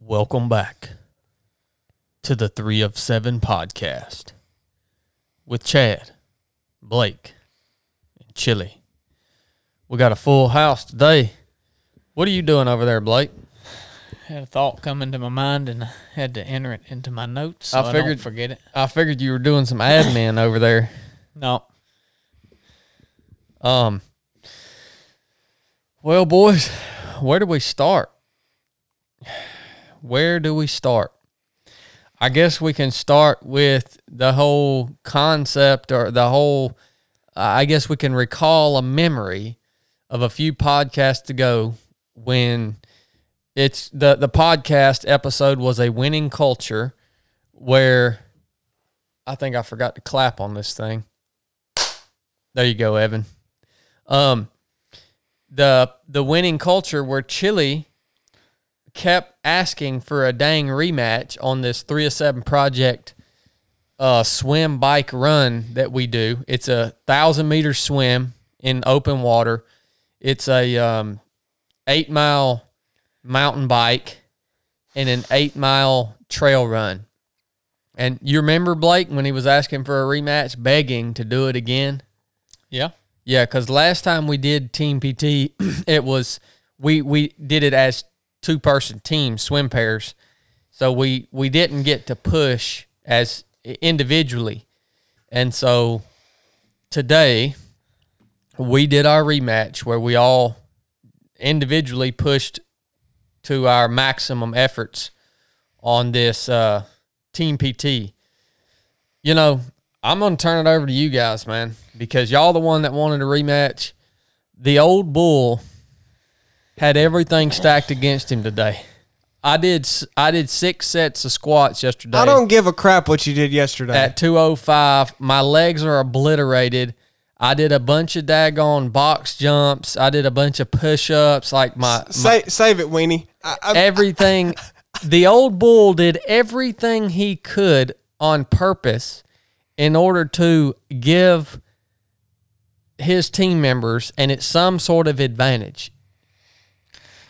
Welcome back to the Three of Seven podcast with Chad, Blake, and Chili. We got a full house today. What are you doing over there, Blake? had a thought come into my mind and I had to enter it into my notes so I I, figured- don't forget it. I figured you were doing some admin over there. No, Um. Well, boys, where do we start? Where do we start? I guess we can start with the whole concept or the whole. I guess we can recall a memory of a few podcasts ago when it's the the podcast episode was a winning culture where I think I forgot to clap on this thing. There you go, Evan. Um, the the winning culture where Chili kept asking for a dang rematch on this three of seven project uh swim bike run that we do. It's a thousand meter swim in open water. It's a um eight mile mountain bike and an eight mile trail run. And you remember Blake when he was asking for a rematch, begging to do it again? yeah, Yeah, because last time we did Team PT, it was we we did it as two person teams, swim pairs. So we we didn't get to push as individually, and so today we did our rematch where we all individually pushed to our maximum efforts on this uh, Team PT. You know, I'm gonna turn it over to you guys, man, because y'all the one that wanted a rematch. The old bull had everything stacked against him today. I did I did six sets of squats yesterday I don't give a crap what you did yesterday. at 205. My legs are obliterated. I did a bunch of daggone box jumps. I did a bunch of push ups. Like my, my Sa- save it, Weenie. I, I, everything. the old bull did everything he could on purpose in order to give his team members and it's some sort of advantage.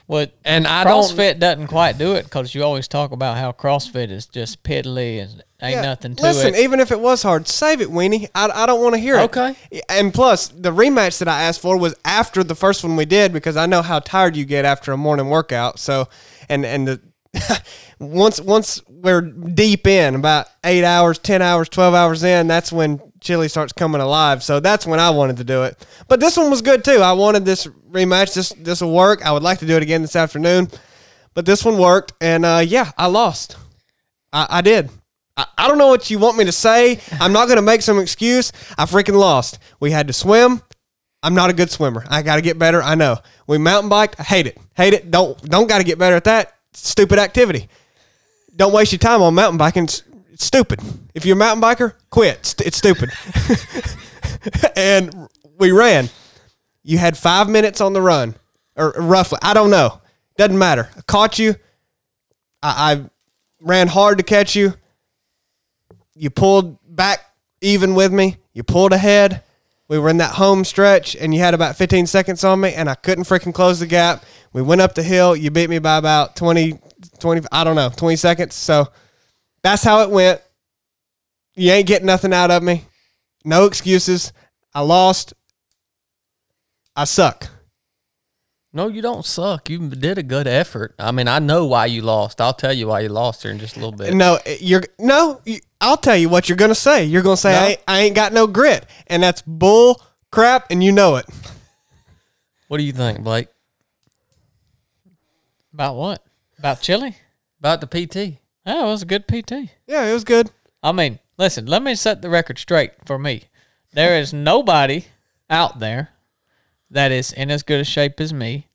well, And I don't CrossFit doesn't quite do it because you always talk about how CrossFit is just piddly and ain't yeah, nothing to Listen, it. Listen, even if it was hard, save it, Weenie. I, I don't want to hear it. Okay. And plus, the rematch that I asked for was after the first one we did because I know how tired you get after a morning workout. So, and and the once once we're deep in about eight hours, ten hours, twelve hours in, that's when Chili starts coming alive. So that's when I wanted to do it. But this one was good too. I wanted this rematch. This this will work. I would like to do it again this afternoon. But this one worked, and uh, yeah, I lost. I, I did. I, I don't know what you want me to say. I'm not going to make some excuse. I freaking lost. We had to swim. I'm not a good swimmer. I got to get better. I know. We mountain biked. I hate it. Hate it. Don't don't got to get better at that stupid activity. Don't waste your time on mountain biking. It's, it's stupid. If you're a mountain biker, quit. It's, it's stupid. and we ran. You had five minutes on the run, or roughly. I don't know. Doesn't matter. I caught you. I, I ran hard to catch you. You pulled back even with me. You pulled ahead. We were in that home stretch, and you had about 15 seconds on me, and I couldn't freaking close the gap. We went up the hill. You beat me by about 20, 20, I don't know, 20 seconds. So that's how it went. You ain't getting nothing out of me. No excuses. I lost. I suck. No, you don't suck. You did a good effort. I mean, I know why you lost. I'll tell you why you lost here in just a little bit. No, you're no. you- I'll tell you what you're gonna say. You're gonna say No. I, ain't, I ain't got no grit, and that's bull crap, and you know it. What do you think, Blake? About what? About chili? About the PT? Oh, it was a good PT. Yeah, it was good. I mean, listen, let me set the record straight for me. There is nobody out there that is in as good a shape as me,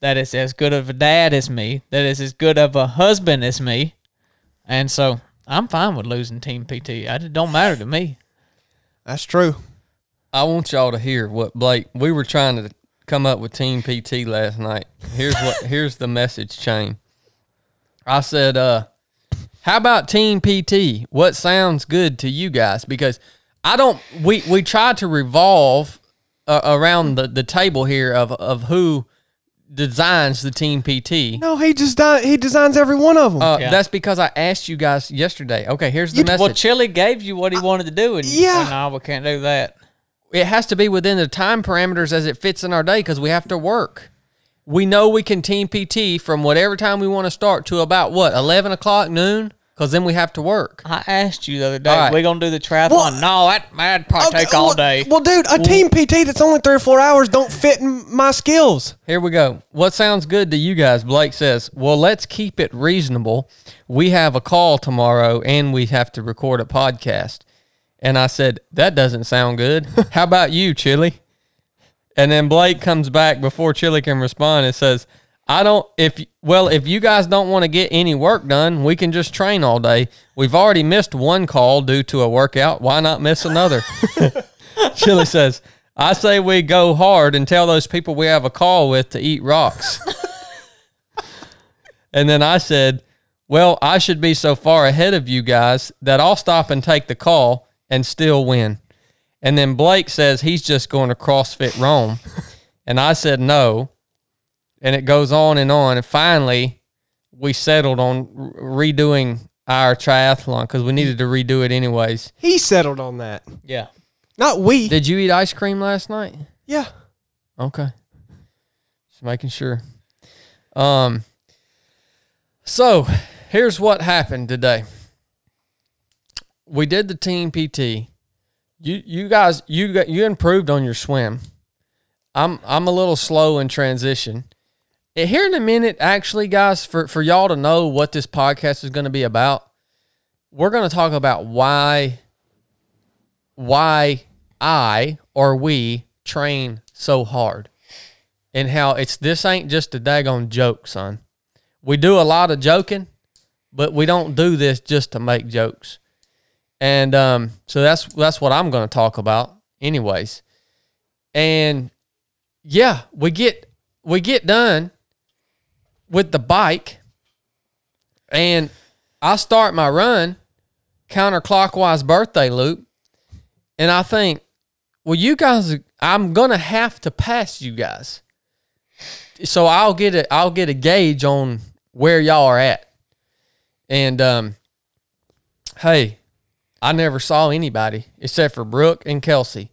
that is as good of a dad as me, that is as good of a husband as me. And so I'm fine with losing Team PT. It don't matter to me. That's true. I want y'all to hear what Blake. We were trying to come up with Team PT last night. Here's what. here's the message chain. I said, uh, "How about Team PT? What sounds good to you guys?" Because I don't. We we try to revolve uh, around the the table here of of who designs the team PT. No, he just di- he designs every one of them. Uh, Yeah. That's because I asked you guys yesterday. Okay, here's the You- message. Well, Chili gave you what he wanted to do, and yeah. said, no, we can't do that. it has to be within the time parameters as it fits in our day because we have to work. We know we can team PT from whatever time we want to start to about what eleven o'clock noon because then we have to work. I asked you the other day, right. we gonna do the triathlon? Well- no, that that'd probably take all day. Well, dude, a team PT that's only three or four hours don't fit in my skills. Here we go. What sounds good to you guys? Blake says, "Well, let's keep it reasonable. We have a call tomorrow and we have to record a podcast." And I said, "That doesn't sound good. How about you, Chili?" And then Blake comes back before Chili can respond and says, "I don't if well, if you guys don't want to get any work done, we can just train all day. We've already missed one call due to a workout. Why not miss another?" Chili says, I say we go hard and tell those people we have a call with to eat rocks. and then I said, Well, I should be so far ahead of you guys that I'll stop and take the call and still win. And then Blake says he's just going to CrossFit Rome. and I said no. And it goes on and on. And finally, we settled on redoing our triathlon because we needed to redo it anyways. He settled on that, yeah. not we. Did you eat ice cream last night? yeah. Okay. Just making sure. Um so here's what happened today. We did the team PT. You you guys you got you improved on your swim. I'm I'm a little slow in transition. Here in a minute, actually, guys, for, for y'all to know what this podcast is going to be about, we're going to talk about why why I or we train so hard and how it's this ain't just a daggone joke, son. We do a lot of joking, but we don't do this just to make jokes. And um, so that's that's what I'm going to talk about, anyways. And yeah, we get we get done with the bike, and I start my run counterclockwise birthday loop, and I think, well, you guys, I'm gonna have to pass you guys, so I'll get a I'll get a gauge on where y'all are at, and um, hey, I never saw anybody except for Brooke and Kelsey.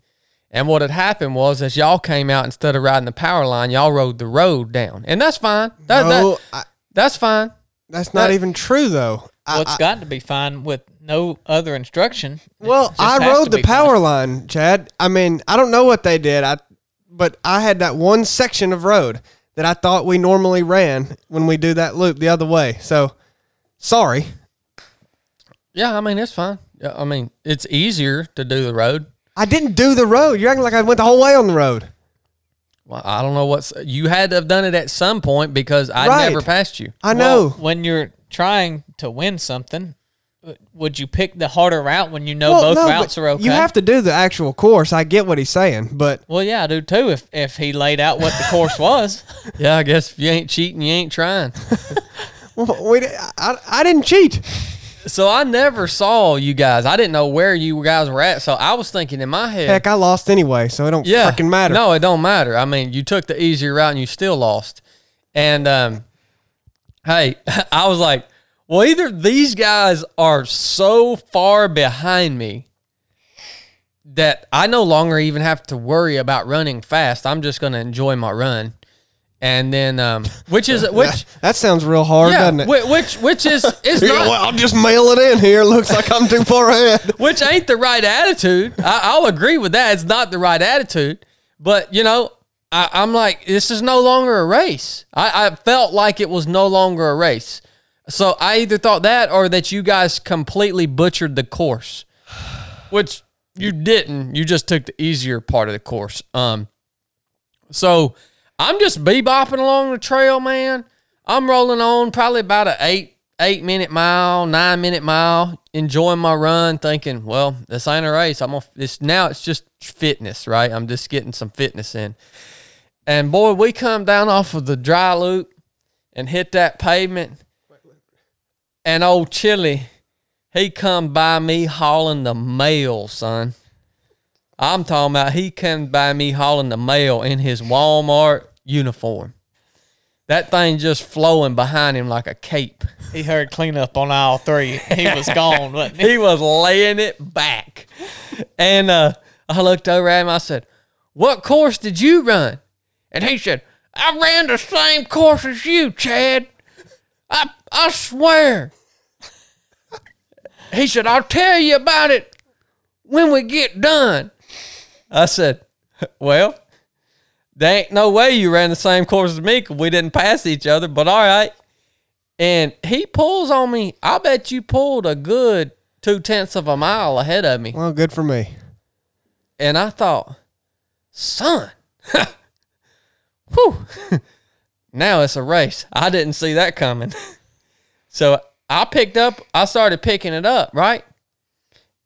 And what had happened was, as y'all came out instead of riding the power line, y'all rode the road down, and that's fine. That, No, that- I, that's fine. that's not that- even true though. I- Well, it's I- got to be fine with no other instruction. Well, I rode the be fine. power line, Chad. I mean, I don't know what they did. I, but I had that one section of road that I thought we normally ran when we do that loop the other way. So, sorry. Yeah, I mean it's fine. I mean it's easier to do the road. I didn't do the road. You're acting like I went the whole way on the road. Well, I don't know what's you had to have done it at some point because I Right. never passed you. I Well, know. when you're trying to win something, uh, would you pick the harder route when you know Well, both no, routes are okay? You have to do the actual course. I get what he's saying, but Well, yeah, I do too. If if he laid out what the course was, Yeah, I guess if you ain't cheating, you ain't trying. well, we, I, I didn't cheat. So I never saw you guys. I didn't know where you guys were at. So I was thinking in my head, Heck, I lost anyway, so it don't yeah, freaking matter. No, it don't matter. I mean, you took the easier route and you still lost. And um, hey, I was like, well, either these guys are so far behind me that I no longer even have to worry about running fast. I'm just going to enjoy my run. And then, um, which is which, That sounds real hard, yeah, doesn't it? whi- which which is is Yeah, not well, I'll just mail it in here. Looks like I'm too far ahead. which ain't the right attitude. I, I'll agree with that. It's not the right attitude. But you know, I, I'm like, this is no longer a race. I, I felt like it was no longer a race. So I either thought that or that you guys completely butchered the course, which you didn't. You just took the easier part of the course. Um, so I'm just bebopping along the trail, man. I'm rolling on probably about a eight eight minute mile, nine minute mile, enjoying my run, thinking, well, this ain't a race. I'm gonna this now. It's just fitness, right? I'm just getting some fitness in. And boy, we come down off of the dry loop and hit that pavement, and old Chili, he come by me hauling the mail, son. I'm talking about he come by me hauling the mail in his Walmart uniform. That thing just flowing behind him like a cape. He heard cleanup on aisle three. He was gone, wasn't he? he was laying it back. And uh, I looked over at him. I said, What course did you run? And he said, I ran the same course as you, Chad. I, I swear. He said, I'll tell you about it when we get done. I said, Well, there ain't no way you ran the same course as me 'cause we didn't pass each other, but all right. And he pulls on me. I bet you pulled a good two tenths of a mile ahead of me. Well, good for me. And I thought, son, whew, now it's a race. I didn't see that coming. so I picked up, I started picking it up, right?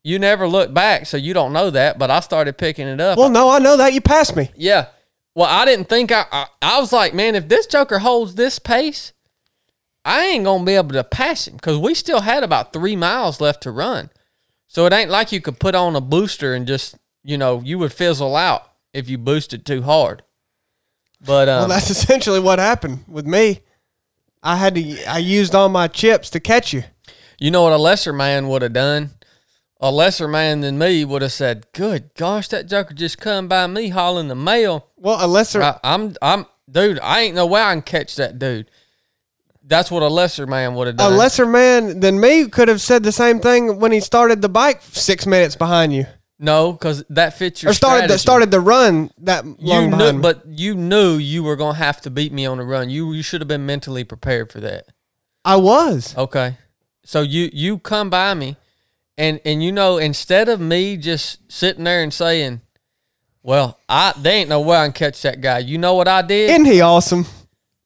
You never look back, so you don't know that, but I started picking it up. Well, no, I know that you passed me. Yeah. Well, I didn't think I, I. I was like, man, if this Joker holds this pace, I ain't gonna be able to pass him because we still had about three miles left to run. So it ain't like you could put on a booster and just, you know, you would fizzle out if you boosted too hard. But um, Well, that's essentially what happened with me. I had to. I used all my chips to catch you. you know what a lesser man would have done? A lesser man than me would have said, "Good gosh, that Joker just come by me hauling the mail." Well, a lesser. I, I'm, I'm, dude. I ain't no way I can catch that dude. That's what a lesser man would have done. a lesser man than me could have said the same thing when he started the bike six minutes behind you, no, because that fits your or started the, started the run that long You knew, but you knew you were gonna have to beat me on the run. You you should have been mentally prepared for that. I was. Okay, so you you come by me, and and you know instead of me just sitting there and saying, "Well, I there ain't no way I can catch that guy," you know what I did? Isn't he awesome?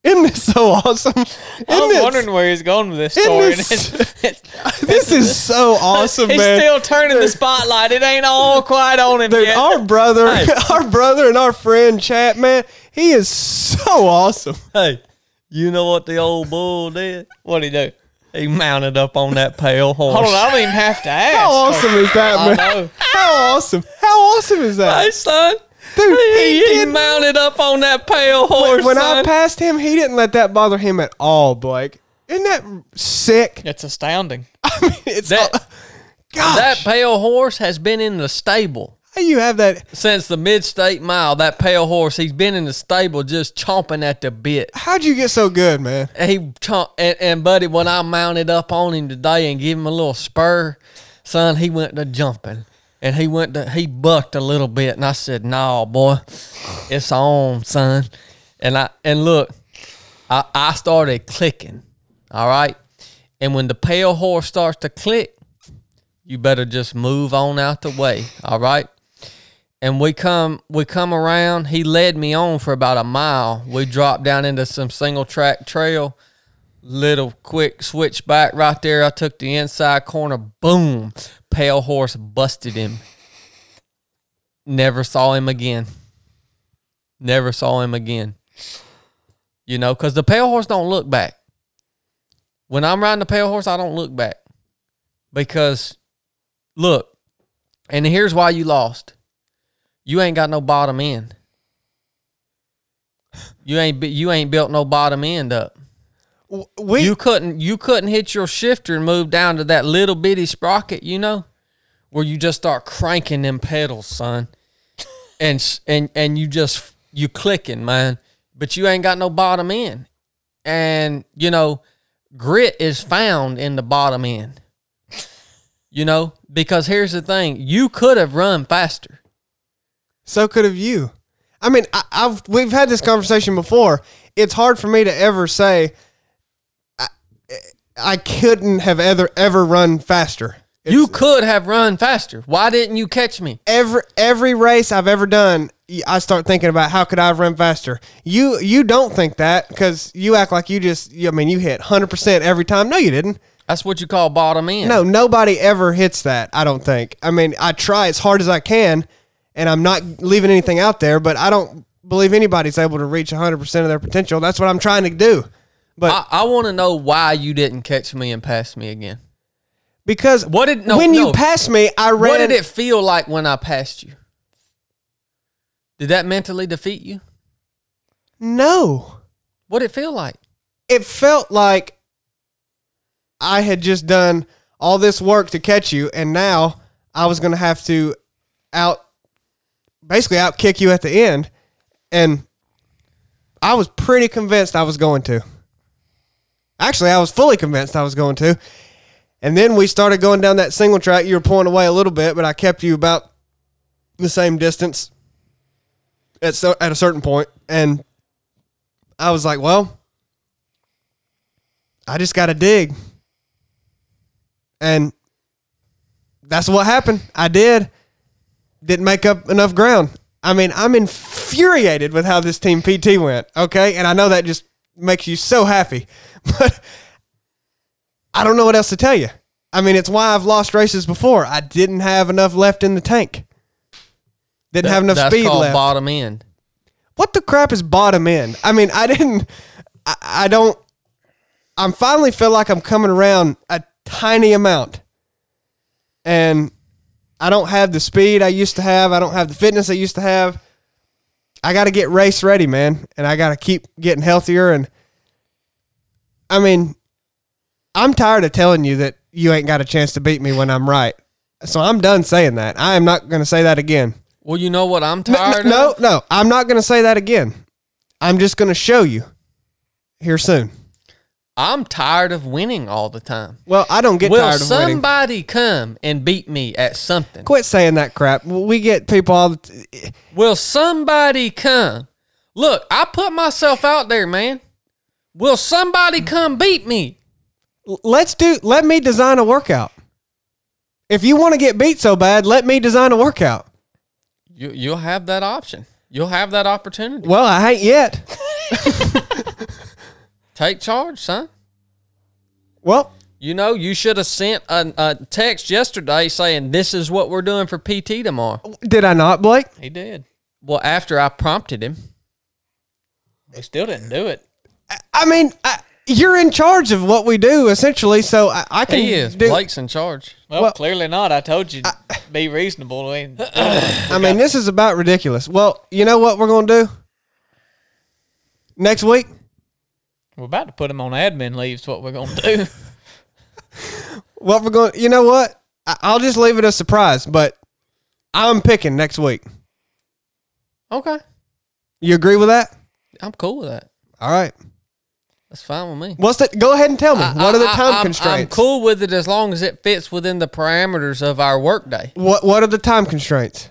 Isn't this so awesome? Isn't I'm this- wondering where he's going with this story. this- and it's- this is so awesome, he's man. still turning the spotlight. It ain't all quite on him Dude, yet. our brother, Hey. our brother, and our friend Chad, man, he is so awesome. hey, you know what the old bull did? What'd he do? He mounted up on that pale horse. Hold on, I don't even have to ask. How awesome is that, I man? How awesome? How awesome is that? Hey, son. Dude, he, he did- mounted up on that pale horse. when I son. passed him, he didn't let that bother him at all, Blake. Isn't that sick? It's astounding. I mean, it's That- gosh. that pale horse has been in the stable how you have that? since the mid-state mile. That pale horse, he's been in the stable just chomping at the bit. How'd you get so good, man? He chomp, and, and buddy, when I mounted up on him today and give him a little spur, son, he went to jumping. And he went to he bucked a little bit, and I said, "No, boy, it's on, son." And I and look, I, I started clicking. All right, and when the pale horse starts to click, you better just move on out the way. All right. And we come we come around. He led me on for about a mile. We dropped down into some single track trail. Little quick switch back right there. I took the inside corner. Boom. Pale horse busted him. Never saw him again. Never saw him again. You know, because the pale horse don't look back. When I'm riding the pale horse, I don't look back. Because look, and here's why you lost. You ain't got no bottom end. You ain't you ain't built no bottom end up. We You couldn't you couldn't hit your shifter and move down to that little bitty sprocket, you know, where you just start cranking them pedals, son, and and and you just you clicking, man, but you ain't got no bottom end, and you know, grit is found in the bottom end. You know, because here's the thing: you could have run faster. So could have you. I mean, I, I've we've had this conversation before. It's hard for me to ever say I, I couldn't have ever ever run faster. you could have run faster. Why didn't you catch me? every every race I've ever done, I start thinking about how could I have run faster. You you don't think that because you act like you just. I mean, you hit hundred percent every time. No, you didn't. That's what you call bottom end. No, nobody ever hits that. I don't think. I mean, I try as hard as I can, and I'm not leaving anything out there. But I don't believe anybody's able to reach 100 percent of their potential. That's what I'm trying to do. But I, I want to know why you didn't catch me and pass me again. because What did- no, when you passed me, I ran. What did it feel like when I passed you? Did that mentally defeat you? No, What did it feel like? It felt like I had just done all this work to catch you, and now I was going to have to out, basically out kick you at the end, and I was pretty convinced I was going to. Actually, I was fully convinced I was going to. And then we started going down that single track. You were pulling away a little bit, but I kept you about the same distance at so, at a certain point, and I was like, "Well, I just got to dig," and that's what happened. I did. Didn't make up enough ground. I mean, I'm infuriated with how this team PT went. Okay, and I know that just makes you so happy, but I don't know what else to tell you. I mean, it's why I've lost races before. I didn't have enough left in the tank. Didn't have enough That's speed called left. bottom end. what the crap is bottom end? I mean, I didn't. I, I don't. I'm finally feel like I'm coming around a tiny amount, and I don't have the speed I used to have. I don't have the fitness I used to have. I got to get race ready, man, and I got to keep getting healthier. And I mean, I'm tired of telling you that you ain't got a chance to beat me when I'm right. So I'm done saying that. I am not going to say that again. Well, you know what I'm No, tired no, of? no, no, I'm not going to say that again. I'm just going to show you here soon. I'm tired of winning all the time. Well, I don't get Will tired of winning. somebody come and beat me at something? Quit saying that crap. We get people all the t- eh. Will somebody come? Look, I put myself out there, man. Will somebody come beat me? Let's do let me design a workout. If you want to get beat so bad, let me design a workout. You you'll have that option. You'll have that opportunity. Well, I ain't yet. Take charge, son. Well, You know, you should have sent a, a text yesterday saying this is what we're doing for PT tomorrow. did I not, Blake? He did. Well, after I prompted him, We still didn't do it. I mean, I, you're in charge of what we do essentially, so I, I can he is. do Blake's in charge. Well, Well- clearly not. I told you to be reasonable. I mean, I mean, this is about ridiculous. Well, you know what we're going to do? Next week, we're about to put him on admin leave. Is what we're gonna do. what we're going you know what I- i'll just leave it a surprise but i'm picking next week Okay. you agree with that I'm cool with that. all right That's fine with me. what's the go ahead and tell me what are the I- time I'm- constraints I'm cool with it as long as it fits within the parameters of our workday. what what are the time constraints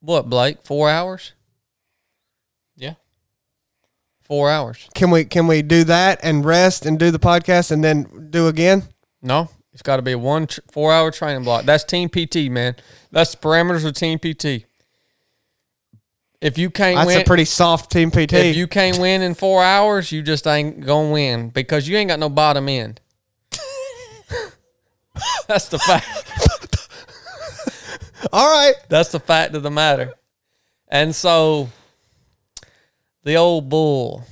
What, Blake? Four hours? Four hours. can we can we do that and rest and do the podcast and then do again No, it's got to be a one tr- four hour training block. That's team PT, man. That's the parameters of team PT. If you can't that's win, a pretty soft team pt if you can't win in four hours, you just ain't gonna win because you ain't got no bottom end. That's the fact. all right That's the fact of the matter. And so the old bull,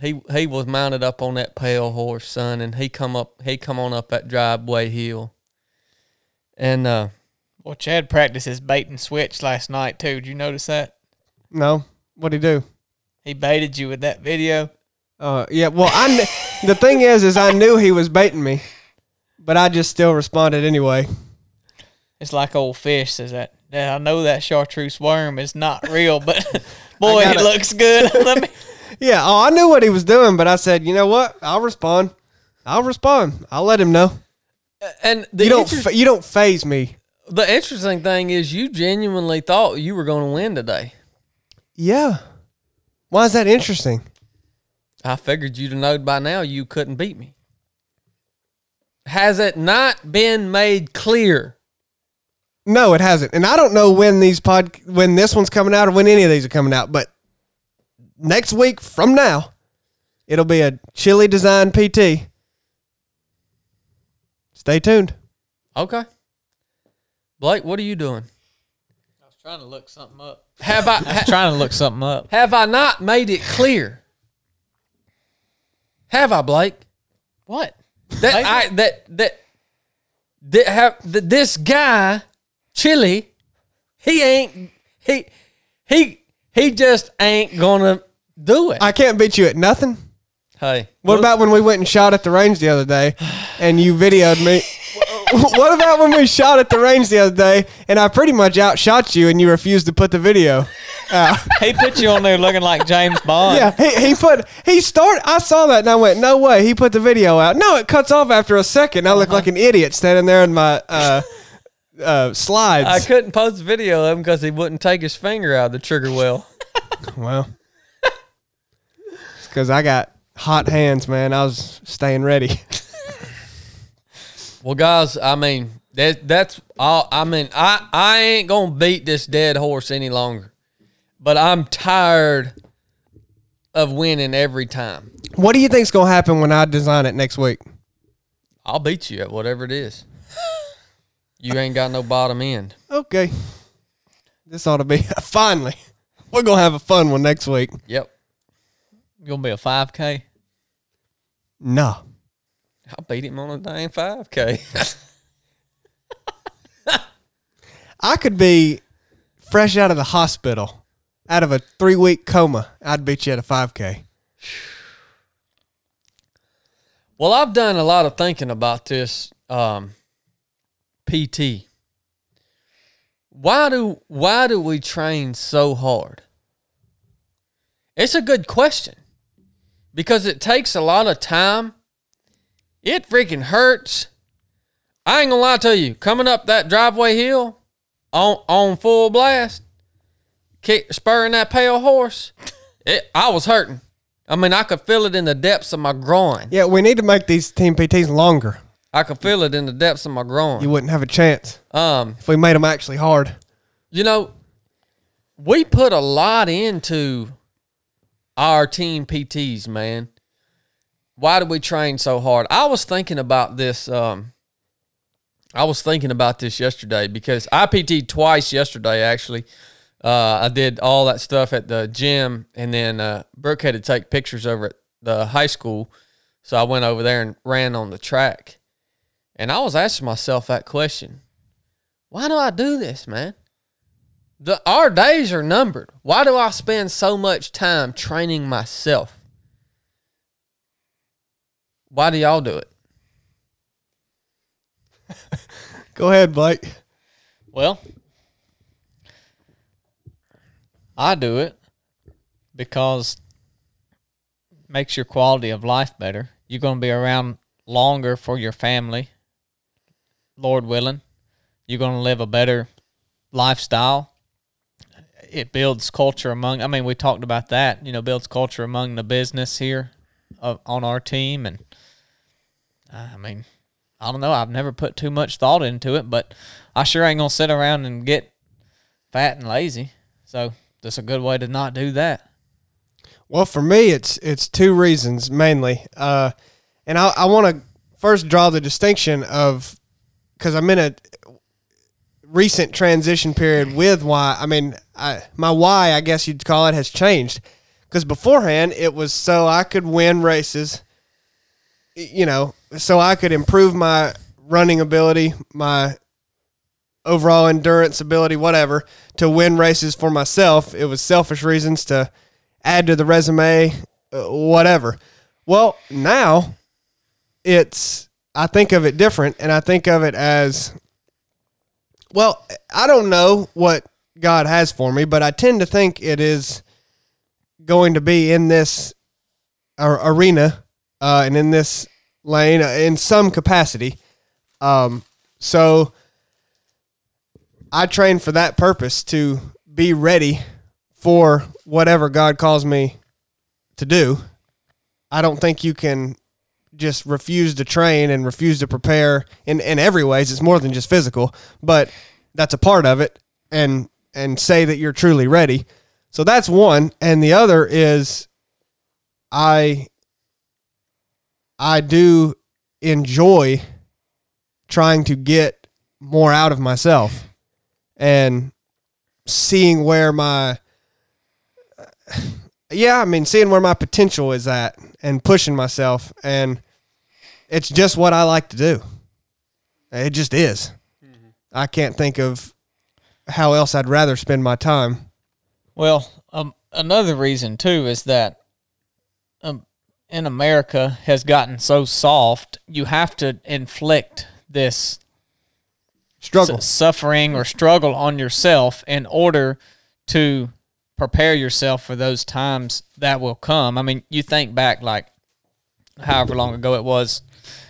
he he was mounted up on that pale horse, son, and he come up he come on up that driveway hill. And uh Well, Chad practiced his bait and switch last night too. Did you notice that? no what'd he do He baited you with that video. uh yeah well i kn- the thing is is i knew he was baiting me but i just still responded anyway It's like old fish says that. Yeah, I know that chartreuse worm is not real, but boy, got it looks good. Let me. Yeah, oh, I knew what he was doing, but I said, you know what? I'll respond. I'll respond. I'll let him know. Uh, and the You don't. inter- Fa- you don't phase me. the interesting thing is you genuinely thought you were going to win today. Yeah. Why is that interesting? I figured you'd have known by now you couldn't beat me. Has it not been made clear? No, it hasn't. And I don't know when these pod when this one's coming out or when any of these are coming out, but next week from now, it'll be a chili design PT. Stay tuned. Okay. Blake, what are you doing? I was trying to look something up. Have I I was trying to look something up. have I not made it clear? Have I, Blake? What? That Maybe. I that that that have that this guy Chili, he ain't he he he just ain't gonna do it. I can't beat you at nothing. Hey, What about when we went and shot at the range the other day and you videoed me? what about when we shot at the range the other day and I pretty much outshot you and you refused to put the video out? He put you on there looking like James Bond. Yeah, he, he put he started. I saw that and I went, no way. He put the video out. No, it cuts off after a second. I look like an idiot standing there in my uh, uh, slides. I couldn't post a video of him because he wouldn't take his finger out of the trigger well. well, it's because I got hot hands, man. I was staying ready. Well, guys, I mean that that's all. I mean, I I ain't gonna beat this dead horse any longer, but I'm tired of winning every time. what do you think's gonna happen when I design it next week? I'll beat you at whatever it is. You ain't got no bottom end. Okay, this ought to be finally. We're gonna have a fun one next week. Yep, Gonna be a 5K. No, I'll beat him on a dang five k. I could be fresh out of the hospital, out of a three week coma. I'd beat you at a five k. Well, I've done a lot of thinking about this um, PT. Why do why do we train so hard? It's a good question because it takes a lot of time. It freaking hurts. I ain't gonna lie to you. Coming up that driveway hill on on full blast, kick, spurring that pale horse, it, I was hurting. I mean, I could feel it in the depths of my groin. Yeah, we need to make these team PTs longer. I could feel it in the depths of my groin. You wouldn't have a chance Um, if we made them actually hard. you know, we put a lot into our team PTs, man. Why do we train so hard? I was thinking about this. Um, I was thinking about this yesterday because I PT'd twice yesterday. Actually, uh, I did all that stuff at the gym, and then uh, Brooke had to take pictures over at the high school, so I went over there and ran on the track. And I was asking myself that question: Why do I do this, man? The our days are numbered. Why do I spend so much time training myself? Why do y'all do it? Go ahead, Blake. Well, I do it because it makes your quality of life better. You're going to be around longer for your family, Lord willing. You're going to live a better lifestyle. It builds culture among. I mean, we talked about that. You know, builds culture among the business here of, on our team, and I mean, I don't know. I've never put too much thought into it, but I sure ain't gonna sit around and get fat and lazy. So that's a good way to not do that. Well, for me, it's it's two reasons mainly, uh, and I, I want to first draw the distinction of because I'm in a recent transition period with why. I mean, I, my why, I guess you'd call it, has changed. Because beforehand, it was so I could win races, you know, so I could improve my running ability, my overall endurance ability, whatever, to win races for myself. It was selfish reasons to add to the resume, uh, whatever. Well, now it's I think of it different, and I think of it as well. I don't know what God has for me, but I tend to think it is going to be in this arena uh, and in this lane uh, in some capacity. Um, so I train for that purpose to be ready for whatever God calls me to do. I don't think you can just refuse to train and refuse to prepare in, in every ways. It's more than just physical, but that's a part of it and and say that you're truly ready. So that's one. And the other is I I do enjoy trying to get more out of myself and seeing where my yeah, I mean, seeing where my potential is at and pushing myself. And it's just what I like to do. It just is. I can't think of how else I'd rather spend my time. Well, um, another reason too is that um, in America has gotten so soft, you have to inflict this Struggle. s- suffering or struggle on yourself in order to prepare yourself for those times that will come. I mean, you think back like however long ago it was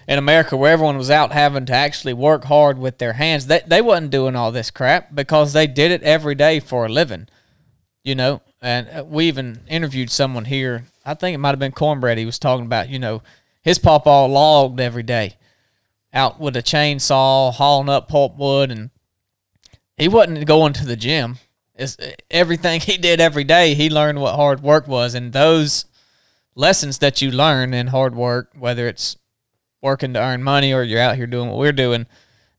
in America where everyone was out having to actually work hard with their hands. They they wasn't doing all this crap because they did it every day for a living. You know, and uh, we even interviewed someone here. I think it might have been Cornbread. He was talking about, you know, his pawpaw logged every day out with a chainsaw, hauling up pulpwood, and he wasn't going to the gym. It's everything he did every day. He learned what hard work was, and those lessons that you learn in hard work, whether it's working to earn money or you're out here doing what we're doing,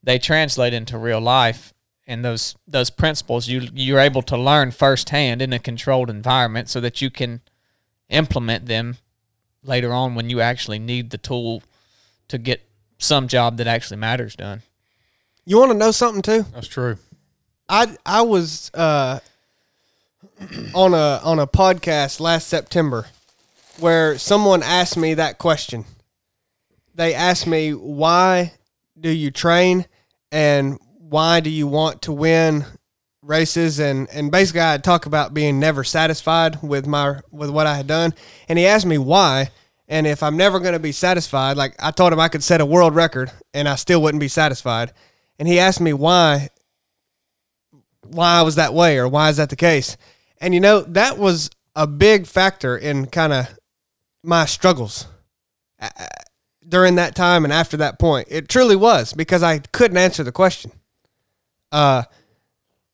they translate into real life. And those those principles you you're able to learn firsthand in a controlled environment, so that you can implement them later on when you actually need the tool to get some job that actually matters done. You want to know something too? That's true. I I was uh, on a on a podcast last September where someone asked me that question. They asked me why do you train and why do you want to win races? And and basically I talk about being never satisfied with my with what I had done. And he asked me why. And if I'm never going to be satisfied like I told him I could set a world record and I still wouldn't be satisfied. And he asked me why why I was that way or why is that the case. And you know, that was a big factor in kind of my struggles during that time and after that point. It truly was because I couldn't answer the question. Uh,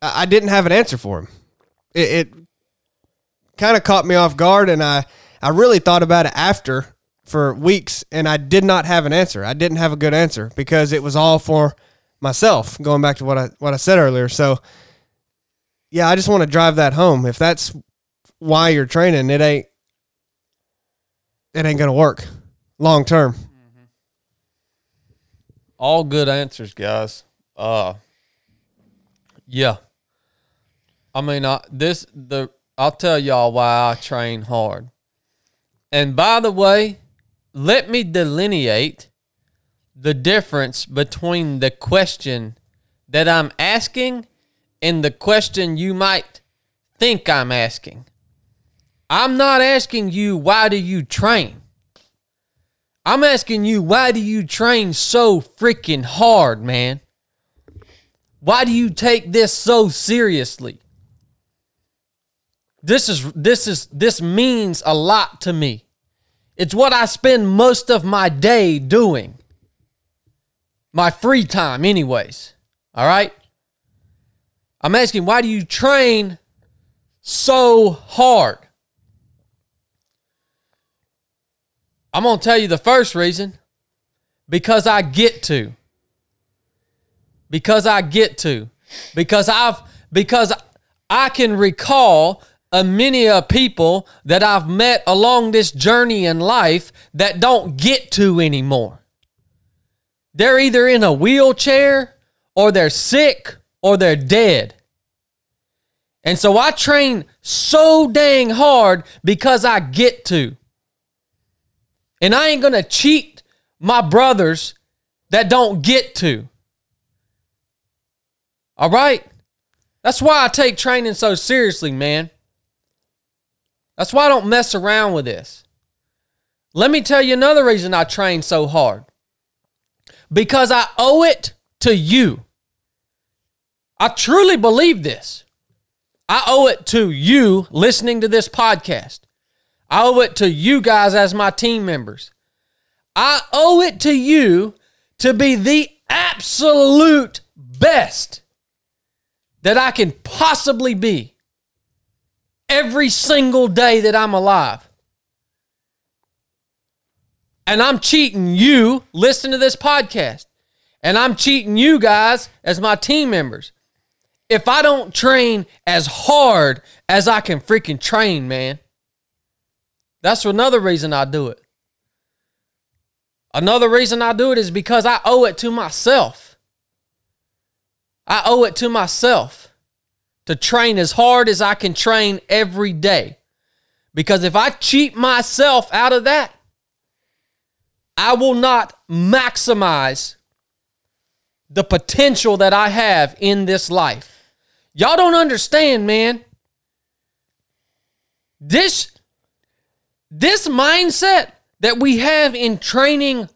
I didn't have an answer for him. It, it kind of caught me off guard, and I I really thought about it after for weeks, and I did not have an answer. I didn't have a good answer because it was all for myself. Going back to what I what I said earlier, so yeah, I just want to drive that home. If that's why you're training, it ain't it ain't gonna work long term. All good answers, guys. Uh yeah. I mean, I, this the I'll tell y'all why I train hard. And by the way, let me delineate the difference between the question that I'm asking and the question you might think I'm asking. I'm not asking you why do you train? I'm asking you, why do you train so freaking hard, man? Why do you take this so seriously? This is this is this means a lot to me. It's what I spend most of my day doing. My free time anyways. All right? I'm asking why do you train so hard? I'm going to tell you the first reason because I get to. Because I get to. Because I've because I can recall a many of people that I've met along this journey in life that don't get to anymore. They're either in a wheelchair or they're sick or they're dead. And so I train so dang hard because I get to. And I ain't going to cheat my brothers that don't get to. All right? That's why I take training so seriously, man. That's why I don't mess around with this. Let me tell you another reason I train so hard. Because I owe it to you. I truly believe this. I owe it to you listening to this podcast. I owe it to you guys as my team members. I owe it to you to be the absolute best that I can possibly be every single day that I'm alive. And I'm cheating you, listen to this podcast. And I'm cheating you guys as my team members. If I don't train as hard as I can freaking train, man. That's another reason I do it. Another reason I do it is because I owe it to myself. I owe it to myself to train as hard as I can train every day. Because if I cheat myself out of that, I will not maximize the potential that I have in this life. Y'all don't understand, man. This this mindset that we have in training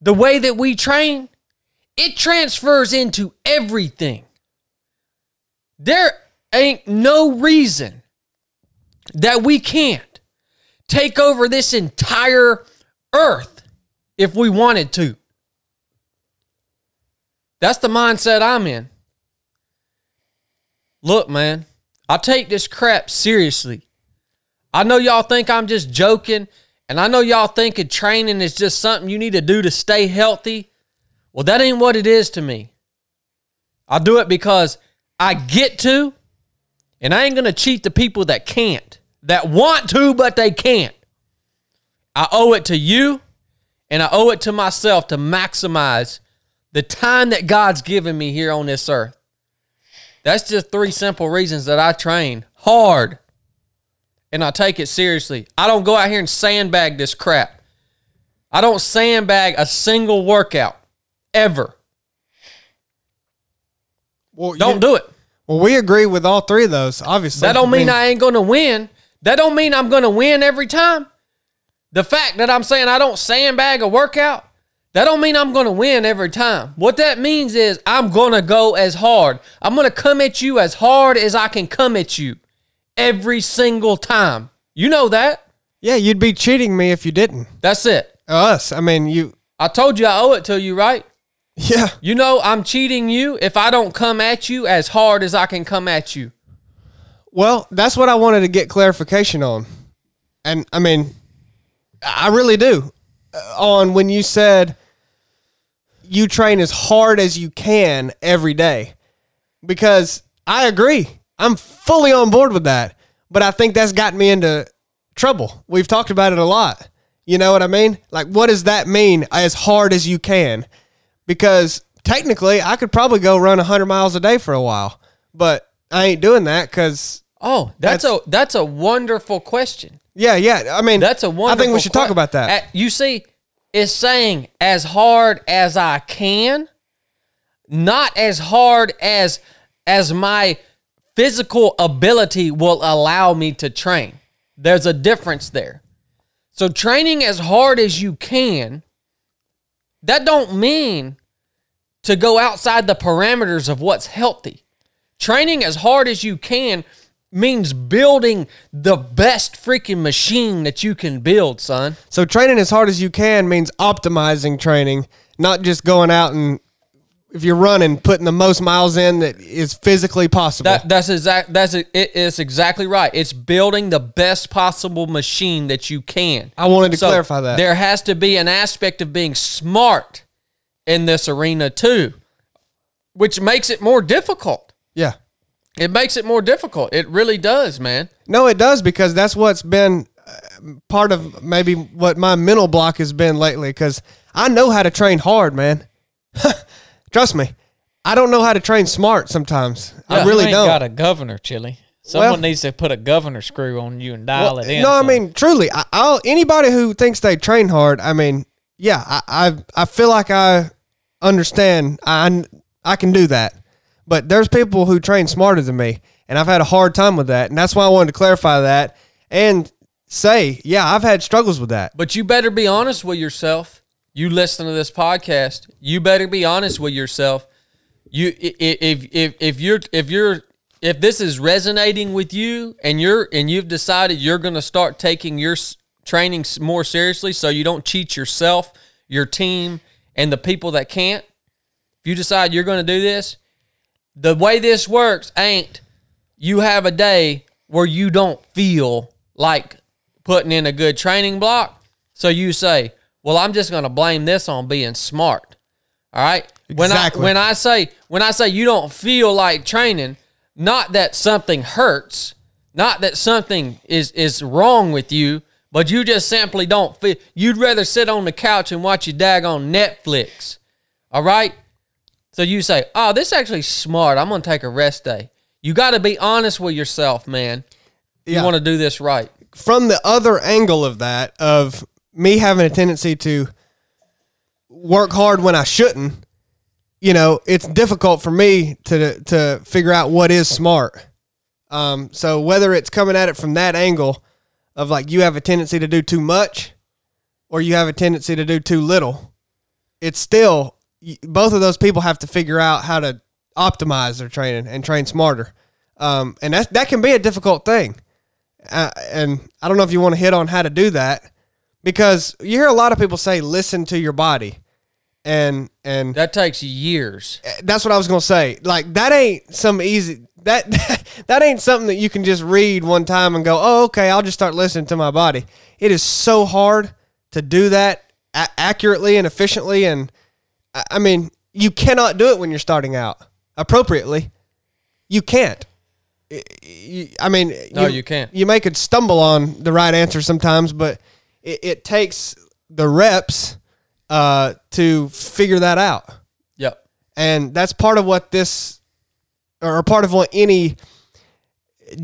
the way that we train, it transfers into everything. There ain't no reason that we can't take over this entire earth if we wanted to. That's the mindset I'm in. Look, man, I take this crap seriously. I know y'all think I'm just joking, and I know y'all thinking training is just something you need to do to stay healthy. Well, that ain't what it is to me. I do it because I get to, and I ain't going to cheat the people that can't, that want to, but they can't. I owe it to you, and I owe it to myself to maximize the time that God's given me here on this earth. That's just three simple reasons that I train hard and I take it seriously. I don't go out here and sandbag this crap. I don't sandbag a single workout ever. Well, Don't do it. Well, we agree with all three of those. Obviously, That don't mean mean, I ain't going to win. That don't mean I'm going to win every time. The fact that I'm saying I don't sandbag a workout, that don't mean I'm going to win every time. What that means is I'm going to go as hard. I'm going to come at you as hard as I can come at you every single time. You know that. Yeah, you'd be cheating me if you didn't. That's it. Us. I mean, you. I told you I owe it to you, right? Yeah. You know I'm cheating you if I don't come at you as hard as I can come at you. Well, that's what I wanted to get clarification on. And I mean, I really do. Uh, On when you said you train as hard as you can every day. Because I agree. I'm fully on board with that. But I think that's gotten me into trouble. We've talked about it a lot. You know what I mean? Like, what does that mean as hard as you can? Because technically, I could probably go run 100 miles a day for a while. But I ain't doing that because Oh, that's, That's- a that's a wonderful question. Yeah, yeah. I mean, That's a wonderful. I think we should talk about that. Uh, You see, it's saying as hard as I can, not as hard as as my physical ability will allow me to train. There's a difference there. So training as hard as you can, that don't mean to go outside the parameters of what's healthy. Training as hard as you can means building the best freaking machine that you can build, son. so training as hard as you can means optimizing training, not just going out and if you're running, putting the most miles in that is physically possible. That that's exact that's it is exactly right. It's building the best possible machine that you can. I wanted to clarify that. There has to be an aspect of being smart in this arena too, which makes it more difficult. yeah. It makes it more difficult. It really does, man. No, it does because that's what's been uh, part of maybe what my mental block has been lately. Because I know how to train hard, man. Trust me, I don't know how to train smart sometimes. I Yeah, really you ain't don't. got a governor, Chili. Someone Well- needs to put a governor screw on you and dial Well, it in. No, I mean truly. I, I'll anybody who thinks they train hard. I mean, yeah, I I, I feel like I understand. I I can do that. But there's people who train smarter than me, and I've had a hard time with that, and that's why I wanted to clarify that and say, yeah, I've had struggles with that. But you better be honest with yourself. You listen to this podcast. You better be honest with yourself. You if if if you're if you're if this is resonating with you and you're and you've decided you're going to start taking your training more seriously so you don't cheat yourself, your team and the people that can't. If you decide you're going to do this, the way this works ain't you have a day where you don't feel like putting in a good training block. So you say, well, I'm just going to blame this on being smart. All right. When I when I say when I say you don't feel like training, not that something hurts, not that something is is wrong with you, but you just simply don't feel. You'd rather sit on the couch and watch your dag on Netflix. All right. So you say, "Oh, this is actually smart. I'm going to take a rest day." You got to be honest with yourself, man. You want to do this right. From the other angle of that, of me having a tendency to work hard when I shouldn't, you know, it's difficult for me to to figure out what is smart. Um, so whether it's coming at it from that angle of like you have a tendency to do too much or you have a tendency to do too little, it's still both of those people have to figure out how to optimize their training and train smarter. Um, and that that can be a difficult thing. Uh, and I don't know if you want to hit on how to do that because you hear a lot of people say listen to your body. And and That takes years. Eh, that's what I was gonna say. Like that ain't some easy that that ain't something that you can just read one time and go, oh okay, I'll just start listening to my body. It is so hard to do that a- accurately and efficiently, and I- I mean you cannot do it when you're starting out appropriately. You can't. I- I I mean, No, you can't. You may could stumble on the right answer sometimes, but it, it takes the reps uh, to figure that out. Yep. and that's part of what this or part of what any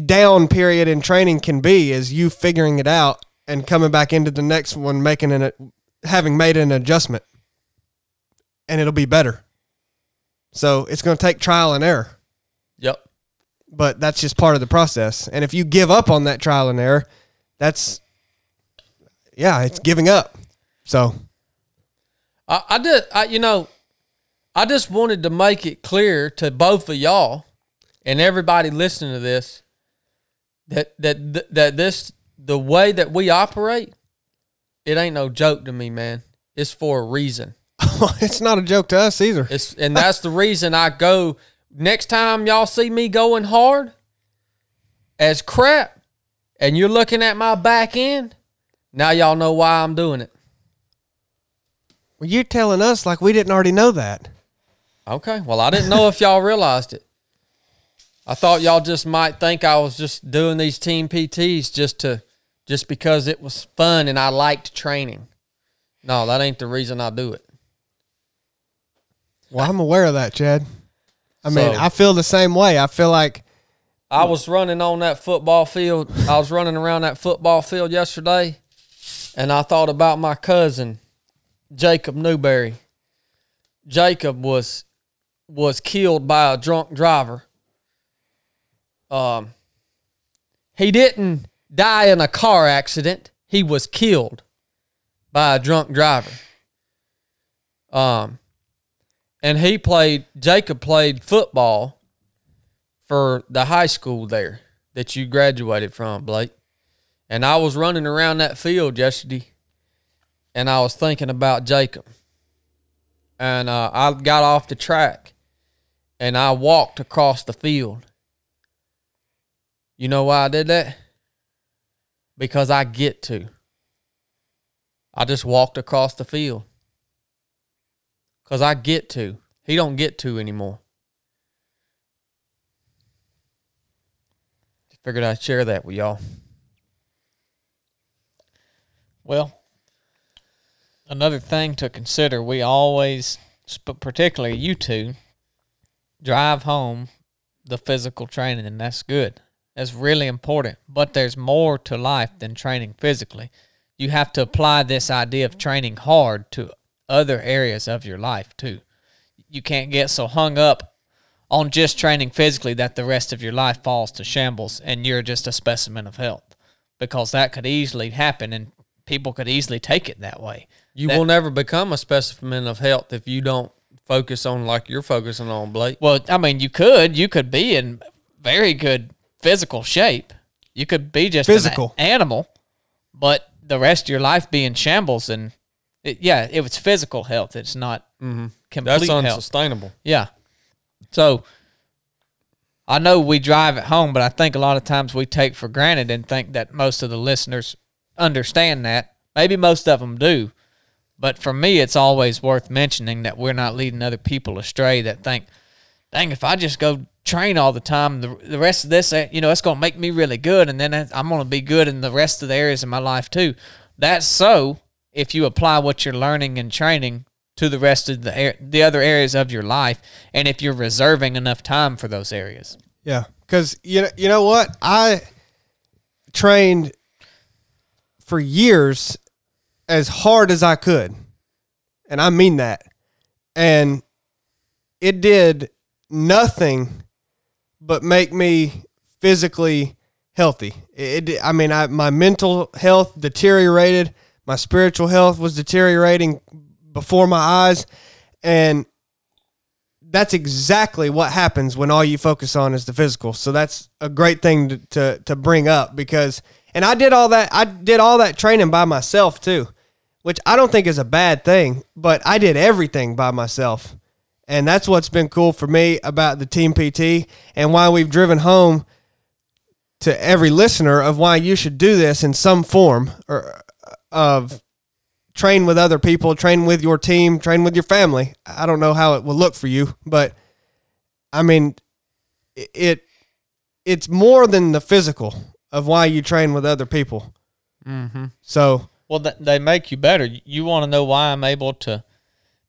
down period in training can be is you figuring it out and coming back into the next one making an having made an adjustment. And it'll be better. So it's going to take trial and error. Yep. but that's just part of the process. And if you give up on that trial and error that's yeah it's giving up so I, I did. I, you know, I just wanted to make it clear to both of y'all and everybody listening to this that that that this the way that we operate, it ain't no joke to me, man. It's for a reason. it's not a joke to us either It's and that's the reason I go. Next time y'all see me going hard as crap, and you're looking at my back end, now y'all know why I'm doing it. well, you're telling us like we didn't already know that Okay. Well, I didn't know if y'all realized it. I thought y'all just might think I was just doing these team PTs just to just because it was fun and I liked training. No, that ain't the reason I do it. Well, I'm aware of that, Chad. I mean, So- I feel the same way. I feel like I was running on that football field. I was running around that football field yesterday, and I thought about my cousin, Jacob Newberry. Jacob was was killed by a drunk driver. Um, he didn't die in a car accident. He was killed by a drunk driver. Um, and he played. Jacob played football for the high school there that you graduated from, Blake. And I was running around that field yesterday and I was thinking about Jacob. And uh, I got off the track and I walked across the field. You know why I did that? Because I get to. I just walked across the field. Cause I get to. He don't get to anymore. Figured I'd share that with y'all. Well, another thing to consider, we always, particularly you two, drive home the physical training, and that's good. That's really important. But there's more to life than training physically. You have to apply this idea of training hard to other areas of your life too. You can't get so hung up on just training physically that the rest of your life falls to shambles and you're just a specimen of health because that could easily happen and people could easily take it that way. You That- will never become a specimen of health if you don't focus on like you're focusing on, Blake. Well, I mean, you could you could be in very good physical shape. You could be just Physical. a- animal, but the rest of your life be in shambles and it, yeah, it was physical health. It's not mm-hmm. complete That's health. unsustainable. Yeah. So I know we drive it home, but I think a lot of times we take for granted and think that most of the listeners understand that. Maybe most of them do. But for me, it's always worth mentioning that we're not leading other people astray that think, dang, if I just go train all the time, the, the rest of this, you know, it's going to make me really good. And then I'm going to be good in the rest of the areas of my life too. That's so if you apply what you're learning and training to the rest of the the other areas of your life, and if you're reserving enough time for those areas. Yeah, because you know, you know what? I trained for years as hard as I could. And I mean that. And it did nothing but make me physically healthy. It, it- I mean, I, my mental health deteriorated. My spiritual health was deteriorating before my eyes. And that's exactly what happens when all you focus on is the physical. So that's a great thing to, to, to bring up because, and I did all that, I did all that training by myself too, which I don't think is a bad thing, but I did everything by myself. And that's what's been cool for me about the Team PT and why we've driven home to every listener of why you should do this in some form or uh, of train with other people, train with your team, train with your family. I don't know how it will look for you, but I mean, it- it it's more than the physical of why you train with other people. Mm-hmm. So Well, th- they make you better. You want to know why I'm able to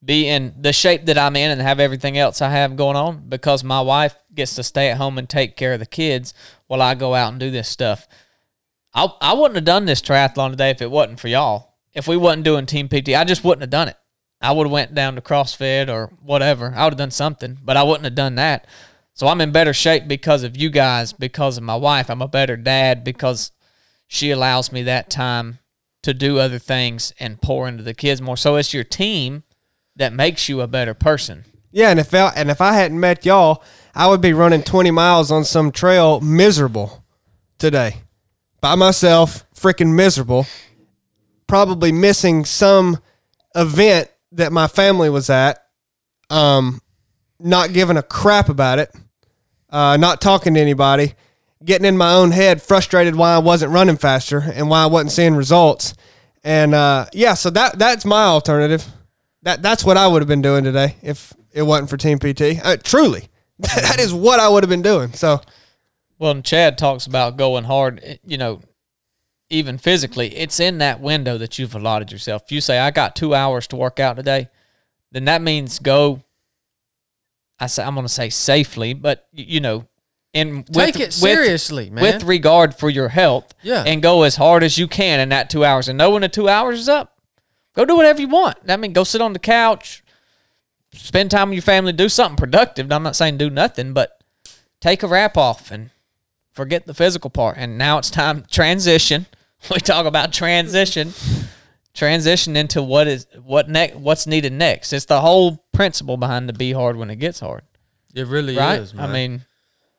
be in the shape that I'm in and have everything else I have going on? Because my wife gets to stay at home and take care of the kids while I go out and do this stuff. I, I wouldn't have done this triathlon today if it wasn't for y'all. If we wasn't doing Team PT, I just wouldn't have done it. I would have went down to CrossFit or whatever. I would have done something, but I wouldn't have done that. So I'm in better shape because of you guys, because of my wife. I'm a better dad because she allows me that time to do other things and pour into the kids more. So it's your team that makes you a better person. yeah, and if I, and if I hadn't met y'all, I would be running 20 miles on some trail miserable today. By myself, freaking miserable. Probably missing some event that my family was at. Um not giving a crap about it. Uh not talking to anybody. Getting in my own head, frustrated why I wasn't running faster and why I wasn't seeing results. And uh yeah, so that that's my alternative. That that's what I would have been doing today if it wasn't for Team PT. Uh, truly, that is what I would have been doing. So Well, and Chad talks about going hard, eh, you know, even physically. It's in that window that you've allotted yourself. If you say, I got two hours to work out today, then that means go, I say, I'm going to say safely, but, you know, and Take it seriously, man. with regard for your health Yeah. and go as hard as you can in that two hours. And know when the two hours is up. Go do whatever you want. I mean go sit on the couch spend time with your family do something productive. I'm not saying do nothing but take a wrap off and forget the physical part. And now it's time to transition. We talk about transition transition into what is what next what's needed next it's the whole principle behind the be hard when it gets hard It really right is. i mean